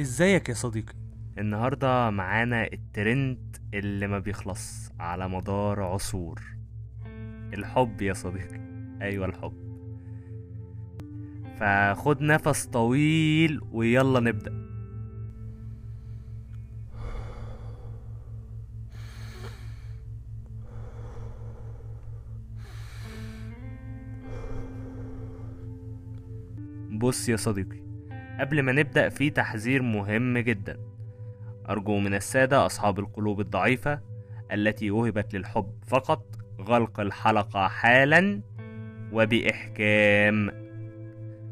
ازيك يا صديقي؟ النهاردة معانا الترند اللي ما بيخلص على مدار عصور. الحب يا صديقي. أيوة الحب. فخد نفس طويل ويلا نبدأ. بص يا صديقي. قبل ما نبدأ في تحذير مهم جدا. أرجو من السادة أصحاب القلوب الضعيفة التي وهبت للحب فقط غلق الحلقة حالا وبإحكام.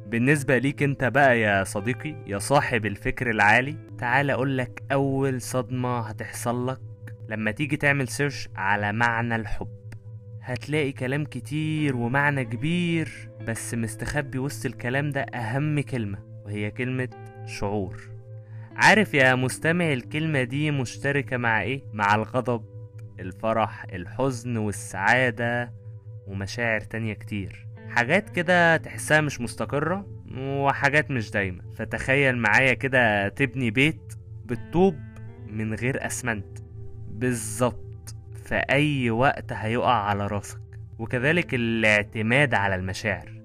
بالنسبة ليك أنت بقى يا صديقي يا صاحب الفكر العالي تعال أقولك أول صدمة هتحصل لك لما تيجي تعمل سيرش على معنى الحب. هتلاقي كلام كتير ومعنى كبير بس مستخبي وسط الكلام ده أهم كلمة. وهي كلمة شعور. عارف يا مستمع الكلمة دي مشتركة مع إيه؟ مع الغضب الفرح الحزن والسعادة ومشاعر تانية كتير. حاجات كده تحسها مش مستقرة وحاجات مش دايمة. فتخيل معايا كده تبني بيت بالطوب من غير أسمنت. بالظبط. في أي وقت هيقع على راسك. وكذلك الاعتماد على المشاعر.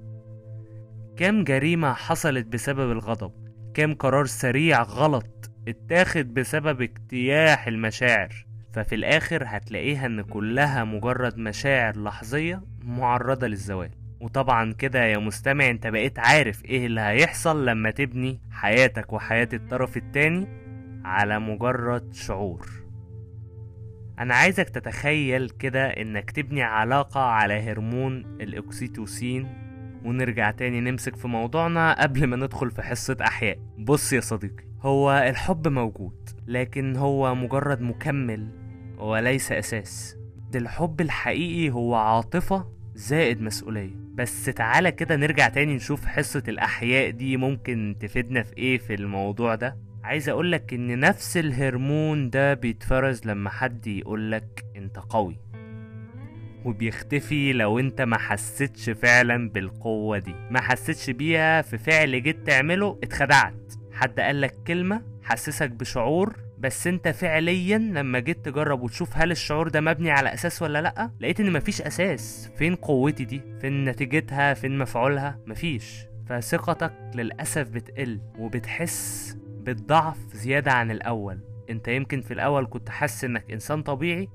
كم جريمة حصلت بسبب الغضب؟ كم قرار سريع غلط اتاخد بسبب اجتياح المشاعر؟ ففي الآخر هتلاقيها إن كلها مجرد مشاعر لحظية معرضة للزوال. وطبعا كده يا مستمع أنت بقيت عارف إيه اللي هيحصل لما تبني حياتك وحياة الطرف التاني على مجرد شعور. أنا عايزك تتخيل كده إنك تبني علاقة على هرمون الاكسيتوسين ونرجع تاني نمسك في موضوعنا قبل ما ندخل في حصة أحياء. بص يا صديقي هو الحب موجود لكن هو مجرد مكمل وليس أساس. ده الحب الحقيقي هو عاطفة زائد مسؤولية. بس تعالى كده نرجع تاني نشوف حصة الأحياء دي ممكن تفيدنا في إيه في الموضوع ده. عايز أقولك إن نفس الهرمون ده بيتفرز لما حد يقولك أنت قوي. وبيختفي لو انت ما حسيتش فعلا بالقوة دي. ما حسيتش بيها في فعل جيت تعمله اتخدعت. حد قالك كلمة حسسك بشعور بس انت فعليا لما جيت تجرب وتشوف هل الشعور ده مبني على أساس ولا لأ لقيت إن مفيش أساس. فين قوتي دي؟ فين نتيجتها؟ فين مفعولها؟ مفيش. فثقتك للأسف بتقل وبتحس بالضعف زيادة عن الأول. انت يمكن في الأول كنت حاسس إنك إنسان طبيعي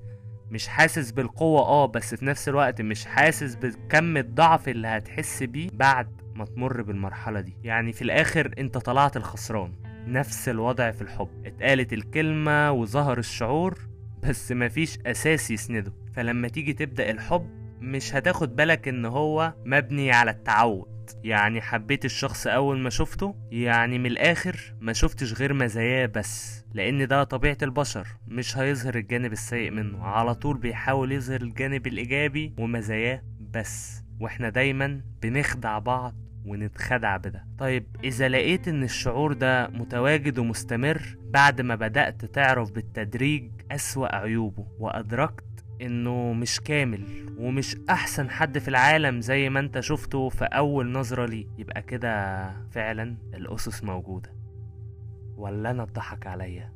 مش حاسس بالقوة آه بس في نفس الوقت مش حاسس بكم الضعف اللي هتحس بيه بعد ما تمر بالمرحلة دي. يعني في الآخر أنت طلعت الخسران. نفس الوضع في الحب. اتقالت الكلمة وظهر الشعور بس مفيش أساس يسنده. فلما تيجي تبدأ الحب مش هتاخد بالك إن هو مبني على التعود. يعني حبيت الشخص أول ما شفته يعني من الآخر ما شفتش غير مزاياه بس لأن ده طبيعة البشر مش هيظهر الجانب السيء منه على طول بيحاول يظهر الجانب الإيجابي ومزاياه بس وإحنا دايما بنخدع بعض ونتخدع بده. طيب إذا لقيت إن الشعور ده متواجد ومستمر بعد ما بدأت تعرف بالتدريج أسوأ عيوبه وأدركت إنه مش كامل ومش أحسن حد في العالم زي ما أنت شفته في أول نظرة ليه. يبقى كده فعلا الأسس موجودة. ولا أنا اتضحك عليا؟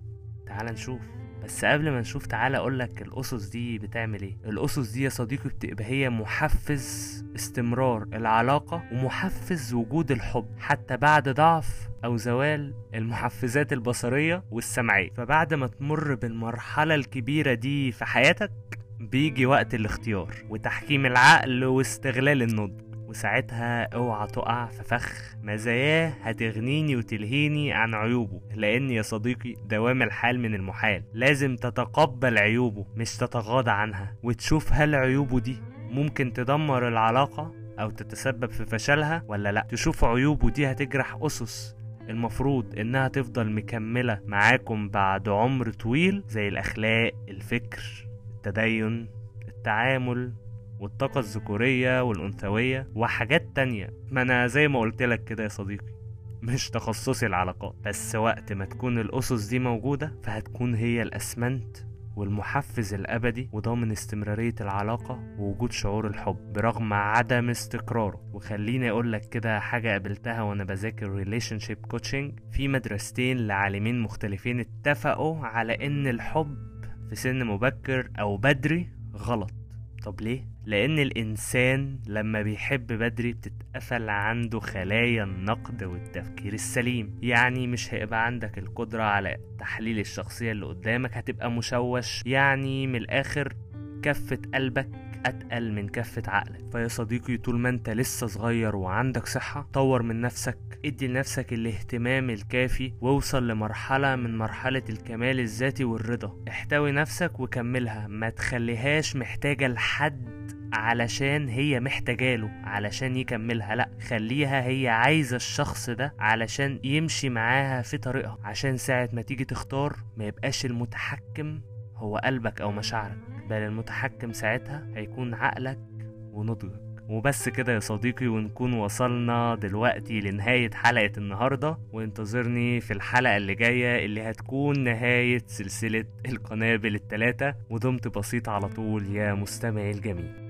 تعال نشوف. بس قبل ما نشوف تعالى اقولك الأسس دي بتعمل إيه. الأسس دي يا صديقي بتبقى هي محفز استمرار العلاقة ومحفز وجود الحب حتى بعد ضعف أو زوال المحفزات البصرية والسمعية. فبعد ما تمر بالمرحلة الكبيرة دي في حياتك بيجي وقت الاختيار وتحكيم العقل واستغلال النضج. وساعتها اوعى تقع في فخ مزاياه هتغنيني وتلهيني عن عيوبه لأن يا صديقي دوام الحال من المحال. لازم تتقبل عيوبه مش تتغاضى عنها. وتشوف هل عيوبه دي ممكن تدمر العلاقة أو تتسبب في فشلها ولا لأ. تشوف عيوبه دي هتجرح أسس المفروض إنها تفضل مكملة معاكم بعد عمر طويل زي الأخلاق الفكر. التدين التعامل والطاقة الذكورية والأنثوية وحاجات تانية. ما أنا زي ما قلت لك كده يا صديقي مش تخصصي العلاقات. بس وقت ما تكون الأسس دي موجودة فهتكون هي الأسمنت والمحفز الأبدي وضامن استمرارية العلاقة ووجود شعور الحب برغم عدم استقراره. وخليني أقول لك كده حاجة قابلتها وأنا بذاكر relationship coaching في مدرستين لعالمين مختلفين اتفقوا على إن الحب في سن مبكر أو بدري غلط. طب ليه؟ لأن الإنسان لما بيحب بدري بتتقفل عنده خلايا النقد والتفكير السليم. يعني مش هيبقى عندك القدرة على تحليل الشخصية اللي قدامك هتبقى مشوش. يعني من الآخر كفة قلبك أتقل من كفة عقلك. فيا صديقي طول ما أنت لسه صغير وعندك صحة طور من نفسك ادي لنفسك الاهتمام الكافي واوصل لمرحلة من مرحلة الكمال الذاتي والرضا. احتوي نفسك وكملها ما تخليهاش محتاجة لحد علشان هي محتاجاله علشان يكملها. لا خليها هي عايزة الشخص ده علشان يمشي معاها في طريقها. عشان ساعة ما تيجي تختار ما يبقاش المتحكم هو قلبك أو مشاعرك. بل المتحكم ساعتها هيكون عقلك ونضجك. وبس كده يا صديقي ونكون وصلنا دلوقتي لنهاية حلقة النهاردة. وانتظرني في الحلقة اللي جاية اللي هتكون نهاية سلسلة القنابل التلاتة. ودمت بسيط على طول يا مستمعي الجميل.